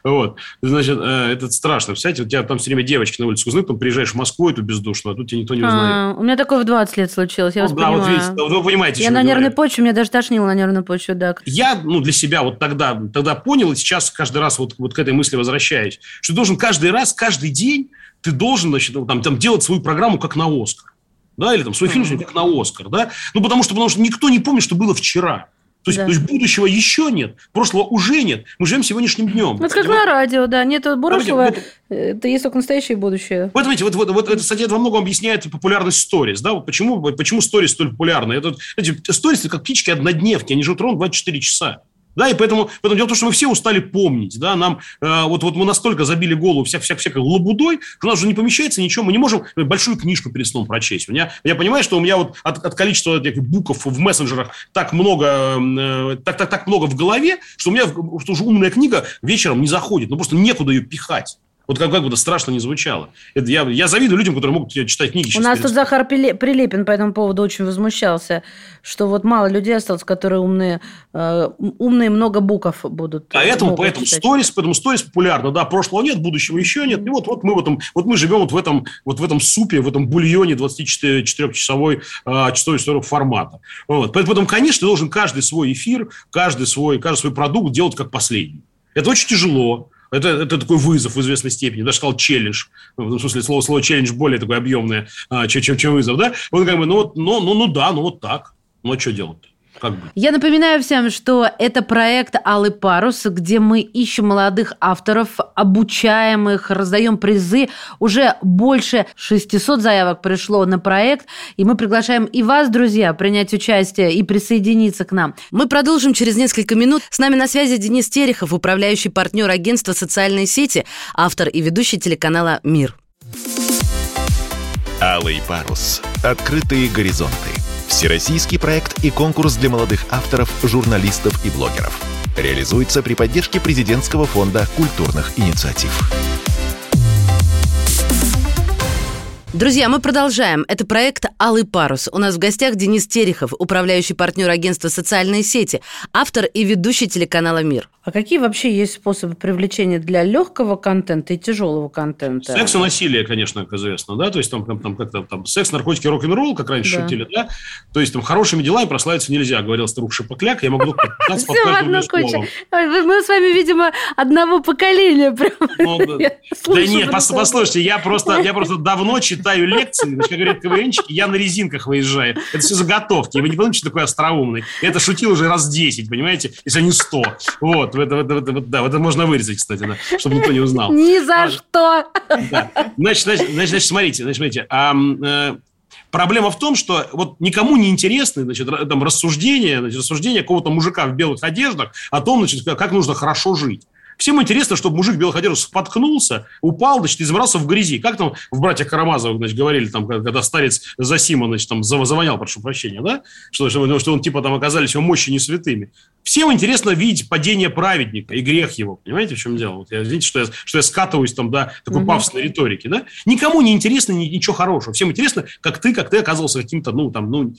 Вот. Значит, э, это страшно. Представляете, у тебя там все время девочки на улице узнают, там приезжаешь в Москву эту бездушную, а тут тебя никто не узнает. А, у меня такое в 20 лет случилось, я Ну, вас да, вот понимаю. видите, вот вы понимаете, я на нервной говорю. почве, меня даже тошнило на нервной почве, да. я ну, для себя вот тогда, тогда понял, и сейчас каждый раз вот, вот к этой мысли возвращаюсь, что ты должен каждый раз, каждый день, ты должен значит, ну, там, там, делать свою программу как на Оскар. Да, или там свой фильм как на Оскар. Да? Ну, потому что, потому что никто не помнит, что было вчера. То есть, Да. то есть будущего еще нет, прошлого уже нет. Мы живем сегодняшним днем. Ну, это как на радио, да. Нет прошлого, вот- это есть только настоящее будущее. Вот, видите, вот, вот, вот это, кстати, это во многом объясняет популярность сторис. Да? Вот почему, почему сторис столь популярны? Это, вот, эти сторис это как птички-однодневки, они живут ровно 24 часа. Да, и поэтому, поэтому дело в том, что мы все устали помнить, да, нам э, вот, вот мы настолько забили голову вся, вся, всякой лабудой, что у нас уже не помещается ничего, мы не можем большую книжку перед сном прочесть. У меня, я понимаю, что у меня вот от, от количества этих букв в мессенджерах так много, э, так, так, так много в голове, что у меня что уже умная книга вечером не заходит, ну просто некуда ее пихать. Вот как, как бы это страшно не звучало. Это я, я завидую людям, которые могут читать книги. У нас перед тут Захар Прилепин по этому поводу очень возмущался, что вот мало людей осталось, которые умные, э, умные много букв будут. Поэтому, могут поэтому читать. сторис, поэтому сторис популярно. Да, прошлого нет, будущего еще нет. И вот, вот мы в этом, вот мы живем вот в этом, вот в этом супе, в этом бульоне 24-часовой а, часовой истории формата. Вот. Поэтому, конечно, должен каждый свой эфир, каждый свой, каждый свой продукт делать как последний. Это очень тяжело. Это, это такой вызов в известной степени, даже сказал челлендж. Ну, В смысле, слово, слово челлендж более такое объемное, а, чем, чем, чем вызов, да? Вот как бы, ну, вот, ну, ну, ну да, ну вот так. Ну, а что делать? Как бы? Я напоминаю всем, что это проект «Алый парус», где мы ищем молодых авторов, обучаем их, раздаем призы. Уже больше 600 заявок пришло на проект, и мы приглашаем и вас, друзья, принять участие и присоединиться к нам. Мы продолжим через несколько минут. С нами на связи Денис Терехов, управляющий партнер агентства «Социальные сети», автор и ведущий телеканала «Мир». Алый парус. Открытые горизонты. Всероссийский проект и конкурс для молодых авторов, журналистов и блогеров. Реализуется при поддержке президентского фонда культурных инициатив. Друзья, мы продолжаем. Это проект «Алый парус». У нас в гостях Денис Терехов, управляющий партнер агентства «Социальные сети», автор и ведущий телеканала «Мир». А какие вообще есть способы привлечения для легкого контента и тяжелого контента? Секс и насилие, конечно, как известно, да, то есть там, там, там как-то там секс, наркотики, рок-н-ролл, как раньше да. шутили, да, то есть там хорошими делами прославиться нельзя, говорил старух Шипокляк, я могу Все в одну кучу. Мы с вами, видимо, одного поколения прям. Ну, да нет, послушайте, я просто, я просто давно читаю лекции, как говорят КВНчики, я на резинках выезжаю. Это все заготовки, вы не понимаете, что такое остроумный. Это шутил уже раз 10, понимаете, если не 100. Вот, это, это, это, да, это можно вырезать, кстати, да, чтобы никто не узнал. Ни за а, что! Да. Значит, значит, значит, смотрите, значит, смотрите. А, проблема в том, что вот никому не интересны значит, там, рассуждения, значит, рассуждения какого-то мужика в белых одеждах о том, значит, как нужно хорошо жить. Всем интересно, чтобы мужик в белых одеждах споткнулся, упал, значит, и забрался в грязи. Как там в «Братьях Карамазовых», значит, говорили, там, когда старец Засима, значит, там, завонял, прошу прощения, да? Что, что, что он, типа, там, оказались его мощи не святыми. Всем интересно видеть падение праведника и грех его. Понимаете, в чем дело? Вот я, видите, что я, что я скатываюсь там, да, такой угу. пафосной риторики, да? Никому не интересно ничего хорошего. Всем интересно, как ты, как ты оказался каким-то, ну, там, ну,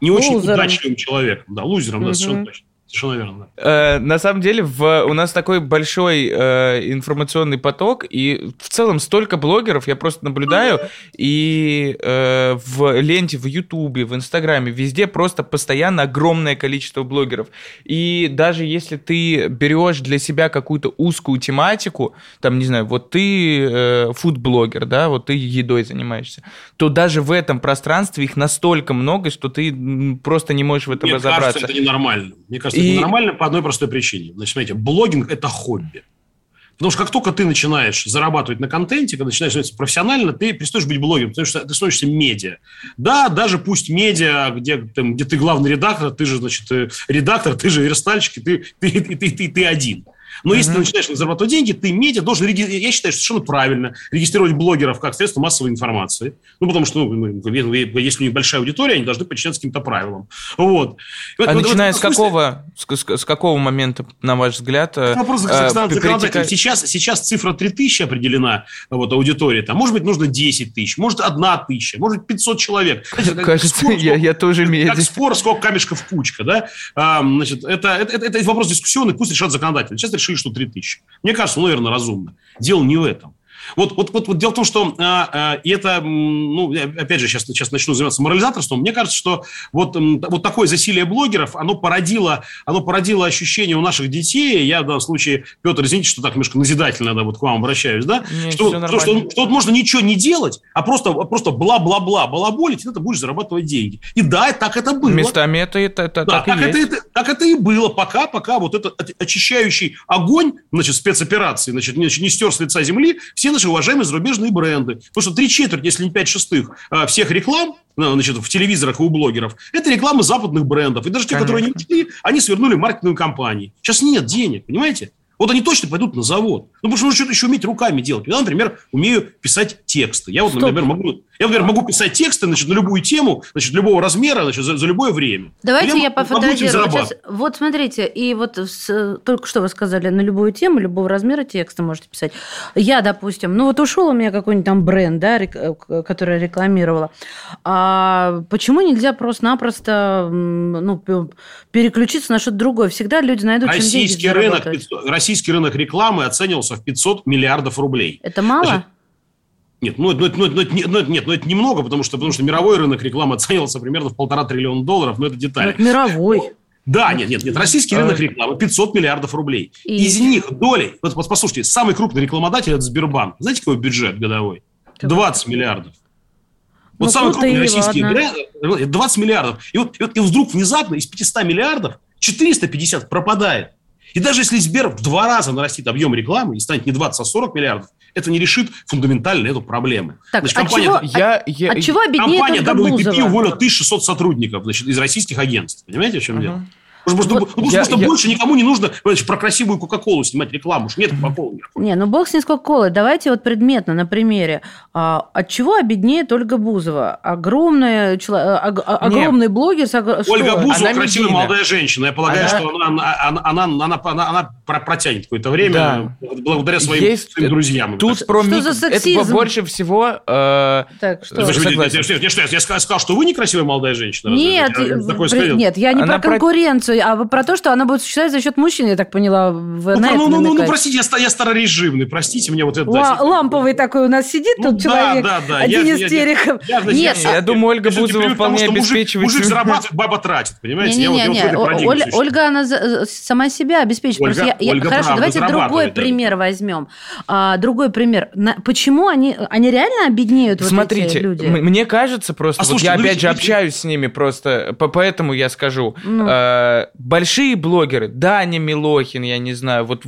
не очень лузером. удачливым человеком. Да, лузером, угу. да, совершенно точно. Совершенно верно. Э, на самом деле, в, у нас такой большой э, информационный поток, и в целом столько блогеров я просто наблюдаю, и э, в ленте, в Ютубе, в Инстаграме, везде просто постоянно огромное количество блогеров. И даже если ты берешь для себя какую-то узкую тематику, там, не знаю, вот ты э, фудблогер, да, вот ты едой занимаешься, то даже в этом пространстве их настолько много, что ты просто не можешь в этом Мне разобраться. Кажется, это ненормально. Мне кажется, и... нормально по одной простой причине. Значит, смотрите, блогинг – это хобби. Потому что как только ты начинаешь зарабатывать на контенте, когда начинаешь заниматься профессионально, ты перестаешь быть блогером, потому что ты становишься медиа. Да, даже пусть медиа, где, там, где ты главный редактор, ты же, значит, э, редактор, ты же верстальщик, ты, ты, ты, ты, ты, ты один. Но если ты начинаешь зарабатывать деньги, ты медиа должен, я считаю, что совершенно правильно регистрировать блогеров как средство массовой информации. Ну, потому что, ну, если у них большая аудитория, они должны подчиняться каким-то правилам. Вот. А вот, начиная вот, с, какого, с, с какого момента, на ваш взгляд, э, Вопрос э, законодатель. Сейчас, сейчас цифра 3000 определена, вот, аудитория. Там, может быть, нужно 10 тысяч, может, одна тысяча, может, 500 человек. Знаете, Кажется, спор, я, я тоже медиа. Как спор, сколько камешков кучка, да? А, значит, это, это, это, это вопрос дискуссионный, пусть решат законодатель. Сейчас решили, что 3000. Мне кажется, ну, наверное, разумно. Дело не в этом. Вот, вот, вот, вот дело в том, что а, а, и это, ну, опять же, сейчас, сейчас начну заниматься морализаторством. Мне кажется, что вот, вот такое засилие блогеров, оно породило, оно породило ощущение у наших детей, я в данном случае, Петр, извините, что так немножко назидательно да, вот к вам обращаюсь, да, Нет, что, что, что, что, что можно ничего не делать, а просто, просто бла-бла-бла, балаболить, и ты будешь зарабатывать деньги. И да, так это было. Местами это, это, это да, так, так, это, это, так это и было, пока, пока вот этот очищающий огонь, значит, спецоперации, значит, не, не стер с лица земли, все наши уважаемые зарубежные бренды. Потому что три четверти, если не пять шестых а, всех реклам ну, значит, в телевизорах и у блогеров, это реклама западных брендов. И даже те, которые не ушли, они свернули маркетинговые компании. Сейчас нет денег, понимаете? Вот они точно пойдут на завод. Ну, потому что нужно что-то еще уметь руками делать. Я, например, умею писать тексты. Я вот, Стоп. например, могу я, например, могу писать тексты значит, на любую тему, значит, любого размера, значит, за, за любое время. Давайте я, я пофантазирую. Сейчас, вот смотрите, и вот с, только что вы сказали, на любую тему, любого размера текста можете писать. Я, допустим, ну вот ушел у меня какой-нибудь там бренд, да, рек, э, который рекламировала. А почему нельзя просто-напросто ну, переключиться на что-то другое? Всегда люди найдут российский чем деньги рынок, Российский рынок рекламы оценивался в 500 миллиардов рублей. Это мало? Значит, нет, ну, ну, ну, ну, ну, нет, ну это немного, потому что, потому что мировой рынок рекламы оценивался примерно в полтора триллиона долларов, но это деталь. Но это мировой. Да, нет, нет, нет. Российский рынок рекламы 500 миллиардов рублей. И... Из них доли, вот, вот послушайте, самый крупный рекламодатель это Сбербанк. Знаете, какой бюджет годовой? 20 миллиардов. Вот ну, самый крупный российский бренд 20 миллиардов. И вот, и вот и вдруг внезапно из 500 миллиардов 450 пропадает. И даже если Сбер в два раза нарастит объем рекламы и станет не 20, а 40 миллиардов, это не решит фундаментально эту проблему. Так, значит, компания, от, чего, я, от, я, от чего Компания WPP уволила 1600 сотрудников значит, из российских агентств. Понимаете, в чем uh-huh. дело? Может, Вот может, может, я- просто я- больше никому не нужно понимаете, про красивую Кока-Колу снимать рекламу. уж Нет Кока-Колы. Не, ну бог с ней с Кока-Колой. Давайте вот предметно на примере. А, от чего обеднеет Ольга Бузова? Огромная, чело- о- Не. огромный блогер. с ого- что? Ольга Бузова Она красивая медийная. молодая женщина. Я полагаю, Она- что она, она, она, она, она- она- она про- протянет какое-то время Да. благодаря своим, Есть- своим друзьям. Тут про Что ми- за Это сексизм? больше всего... э, Так, что? Значит, Согласен. я, я- я- я сказал, что вы некрасивая молодая женщина. Нет, Я сказал? нет, я не Она про- конкуренцию, а про то, что она будет существовать за счет мужчин, я так поняла. Вы Ну, на ну, ну, ну, ну, простите, я, я старорежимный, простите мне вот это. Ла- да, ламповый такой у нас сидит Ну тут да, человек, да, да. а Я- Денис я- я- Терехов. Я, Нет, я думаю, Ольга Бузова вполне мужик- обеспечивает Мужик себя. зарабатывает, баба тратит, понимаете? Я я вот в парадигме Оля- существую. Ольга, она э, сама себя обеспечивает. Ольга- Просто я- я- Ольга, хорошо, давайте другой пример возьмем. А, другой пример. На- почему они, они реально обеднеют, вот эти Смотрите, люди? мне кажется просто, А вот слушайте, я ну опять ведь- же ведь- общаюсь с ними просто, по- поэтому я скажу. Ну. Э, большие блогеры, Даня Милохин, я не знаю, вот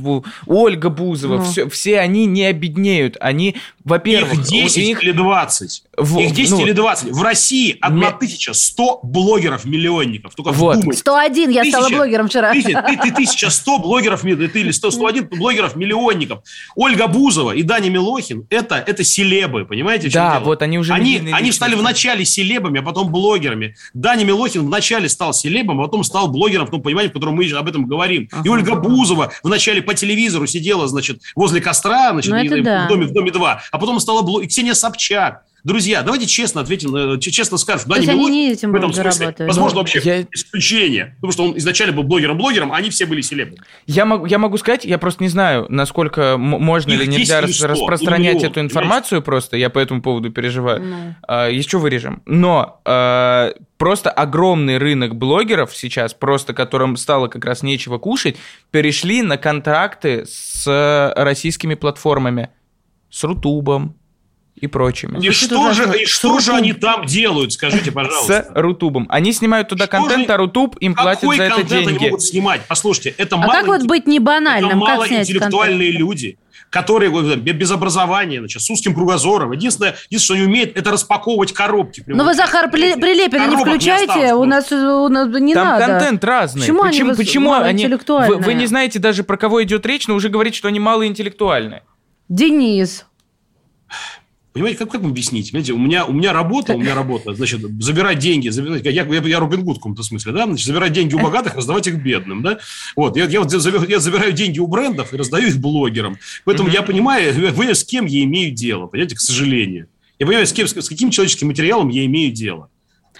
Ольга Бузова, Ну. все, все они не обеднеют. Они, во-первых, Их 10 у них- или 20. Во- Их 10 ну, или 20. В России 1100 блогеров-миллионников. Только Вот. вдумайтесь. 101, я стала Тысяча- блогером вчера. Ты, ты, ты 1100 блогеров, ми- ты или 100, 101 блогеров-миллионников. Ольга Бузова и Даня Милохин это, это селебы, понимаете? в Да, дело? вот они уже Они, они стали вначале селебами, а потом блогерами. Даня Милохин вначале стал селебом, а потом стал блогером, в том понимании, в котором мы об этом говорим. И Ага. Ольга Бузова вначале по телевизору сидела, значит, возле костра, значит, Ну, и- да. в, доме, в доме 2, а потом стала блогером. И Ксения Собчак. Друзья, давайте честно ответим, э, честно скажем, есть они Милохин не этим в этом смысле, зарабатывать. возможно, Ну, вообще я- исключение. Потому что он изначально был блогером-блогером, а они все были селебами. Я могу, я могу сказать, я просто не знаю, насколько можно Их или 10 нельзя рас- 100, распространять или эту миллион, информацию просто, я по этому поводу переживаю. Ну. А, еще вырежем. Но а, просто огромный рынок блогеров сейчас, просто которым стало как раз нечего кушать, перешли на контракты с российскими платформами, с Рутубом и прочими. И что же, и что же они там делают, скажите, пожалуйста. С Рутубом. Они снимают туда Что контент, же- а Рутуб им платит Какой за это контент они деньги. могут снимать? Послушайте, это А мало как вот быть не это банальным? Как снять малоинтеллектуальные контент? люди, которые без образования, значит, с узким кругозором. Единственное, единственное, что они умеют, это распаковывать коробки. Ну вы Захар При- Прилепина не не включайте, осталось у нас, у нас не Там надо. контент разный. Почему они почему, выс- почему они... Вы, вы не знаете даже, про кого идет речь, но уже говорите, что они малоинтеллектуальные. Денис. Понимаете, как, как вам объяснить? Понимаете, у меня, у меня работа, у меня работа, значит, забирать деньги, забирать, я, я, я Робин Гуд в каком-то смысле, да, значит, забирать деньги у богатых, раздавать их бедным, да, вот, я, я, вот забираю, я забираю деньги у брендов и раздаю их блогерам, поэтому я понимаю, я понимаю, с кем я имею дело, понимаете, к сожалению. Я понимаю, с, кем, с каким человеческим материалом я имею дело.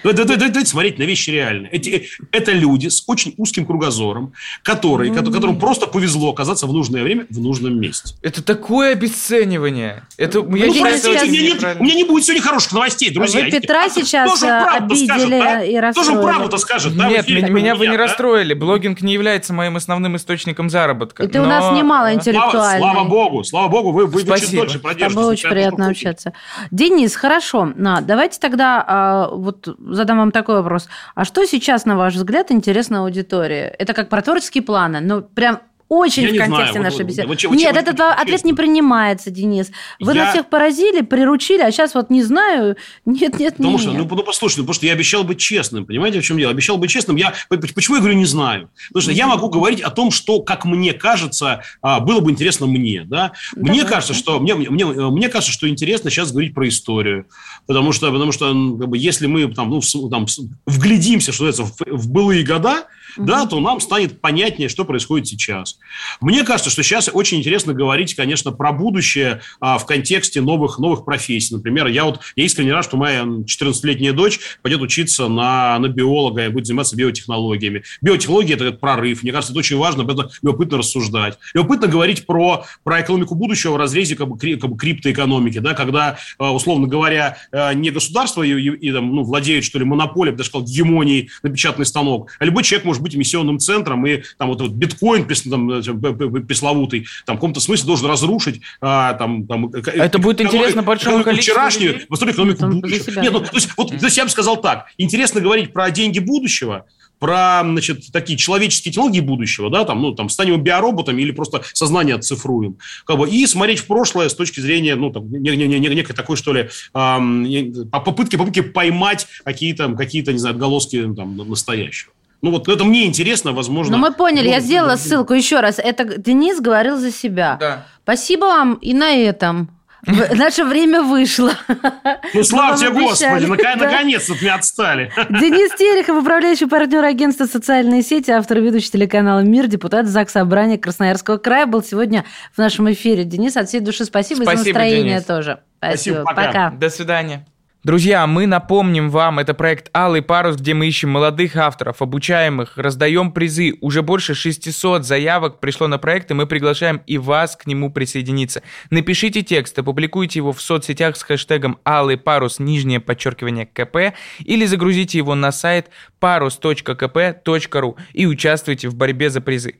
Да- да- да- да- Давайте смотреть на вещи реально. Эти, это люди с очень узким кругозором, которые, ко- которым просто повезло оказаться в нужное время в нужном месте. Это такое обесценивание. Это, я Ну, считаю, Ну, простите, это у меня, нет, у меня не будет сегодня хороших новостей, друзья. Вы Петра А сейчас, кто же э, правду обидели скажет, да? и расстроили. правду-то скажет? да, Нет, меня, меня вы не да? расстроили. Блогинг не является моим основным источником заработка. И ты у но- нас немало Слава, интеллектуальный. слава богу, слава богу, вы, вы, Спасибо. дольше С продержитесь. тобой очень Я приятно общаться. Денис, хорошо. На, давайте тогда а, вот задам вам такой вопрос. А что сейчас, на ваш взгляд, интересно аудитории? Это как про творческие планы, ну прям очень Я в контексте знаю, вот- нашей вот- беседы. вот чем- Нет, этот вот ответ честно. не принимается, Денис. Вы Я- нас всех поразили, приручили, а сейчас вот не знаю. Нет, нет, Потому нет. что, ну, ну, послушайте, ну, потому что я обещал быть честным, понимаете, в чем дело? Обещал быть честным. Я, почему я говорю не знаю? Потому что я могу говорить о том, что, как мне кажется, а, было бы интересно мне, да? Мне кажется, что мне, мне, мне кажется, что интересно сейчас говорить про историю, потому что, потому что, как бы, если мы там, ну, в- там, вглядимся, что называется, в, в былые года, да, то нам станет понятнее, что происходит сейчас. Мне кажется, что сейчас очень интересно говорить, конечно, про будущее а, в контексте новых, новых профессий. Например, я вот я искренне рад, что моя 14-летняя дочь пойдет учиться на, на биолога и будет заниматься биотехнологиями. Биотехнологии – это прорыв. Мне кажется, это очень важно, об этом любопытно рассуждать. Любопытно говорить про, про экономику будущего в разрезе как бы, кри- как бы криптоэкономики, да, когда, э, условно говоря, э, не государство и, и- и, там, ну, владеет, что ли, монополией, даже сказал, гемонией на печатный станок, а любой человек может быть эмиссионным центром, и там вот, вот биткоин пес- там, э, п- п- пресловутый, там, в каком-то смысле должен разрушить а, там, там, э, Это будет интересно большому экономику количеству вчерашнюю, людей. построить экономику будущего. Нет, ну, то есть, вот, то есть я бы сказал так, интересно говорить про деньги будущего, про, значит, такие человеческие технологии будущего, да, там, ну, там, станем биороботами или просто сознание отцифруем, как бы, и смотреть в прошлое с точки зрения, ну, там, не- не- не- не- некой такой, что ли, по- попытки, попытки поймать какие-то, какие-то, не знаю, отголоски там, настоящего. Ну вот это мне интересно, возможно. Ну мы поняли, я может, сделала ссылку еще раз. Это Денис говорил за себя. Да. Спасибо вам и на этом. Наше время вышло. Ну, слава Мы тебе, вам Господи, наконец-то от меня отстали. Денис Терехов, управляющий партнер агентства «Социальные сети», автор и ведущий телеканала «Мир», депутат ЗАГС Собрания Красноярского края, был сегодня в нашем эфире. Денис, от всей души спасибо, и за Спасибо, настроение Денис. тоже. Спасибо, пока. Пока. До свидания. Друзья, мы напомним вам, это проект «Алый парус», где мы ищем молодых авторов, обучаемых, раздаем призы. Уже больше 600 заявок пришло на проект, и мы приглашаем и вас к нему присоединиться. Напишите текст, опубликуйте его в соцсетях с хэштегом «Алый парус», нижнее подчеркивание КП, или загрузите его на сайт parus.kp.ru и участвуйте в борьбе за призы.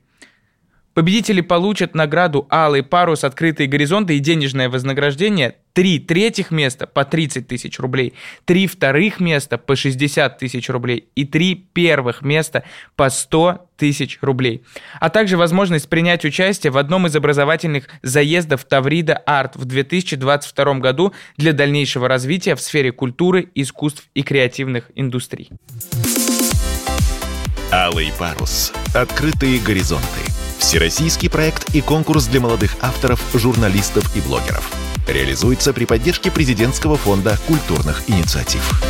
Победители получат награду «Алый парус. Открытые горизонты» и денежное вознаграждение. Три третьих места по 30 тысяч рублей, три вторых места по 60 тысяч рублей и три первых места по 100 тысяч рублей. А также возможность принять участие в одном из образовательных заездов Таврида Арт в 2022 году для дальнейшего развития в сфере культуры, искусств и креативных индустрий. Алый парус. Открытые горизонты. Всероссийский проект и конкурс для молодых авторов, журналистов и блогеров. Реализуется при поддержке президентского фонда культурных инициатив.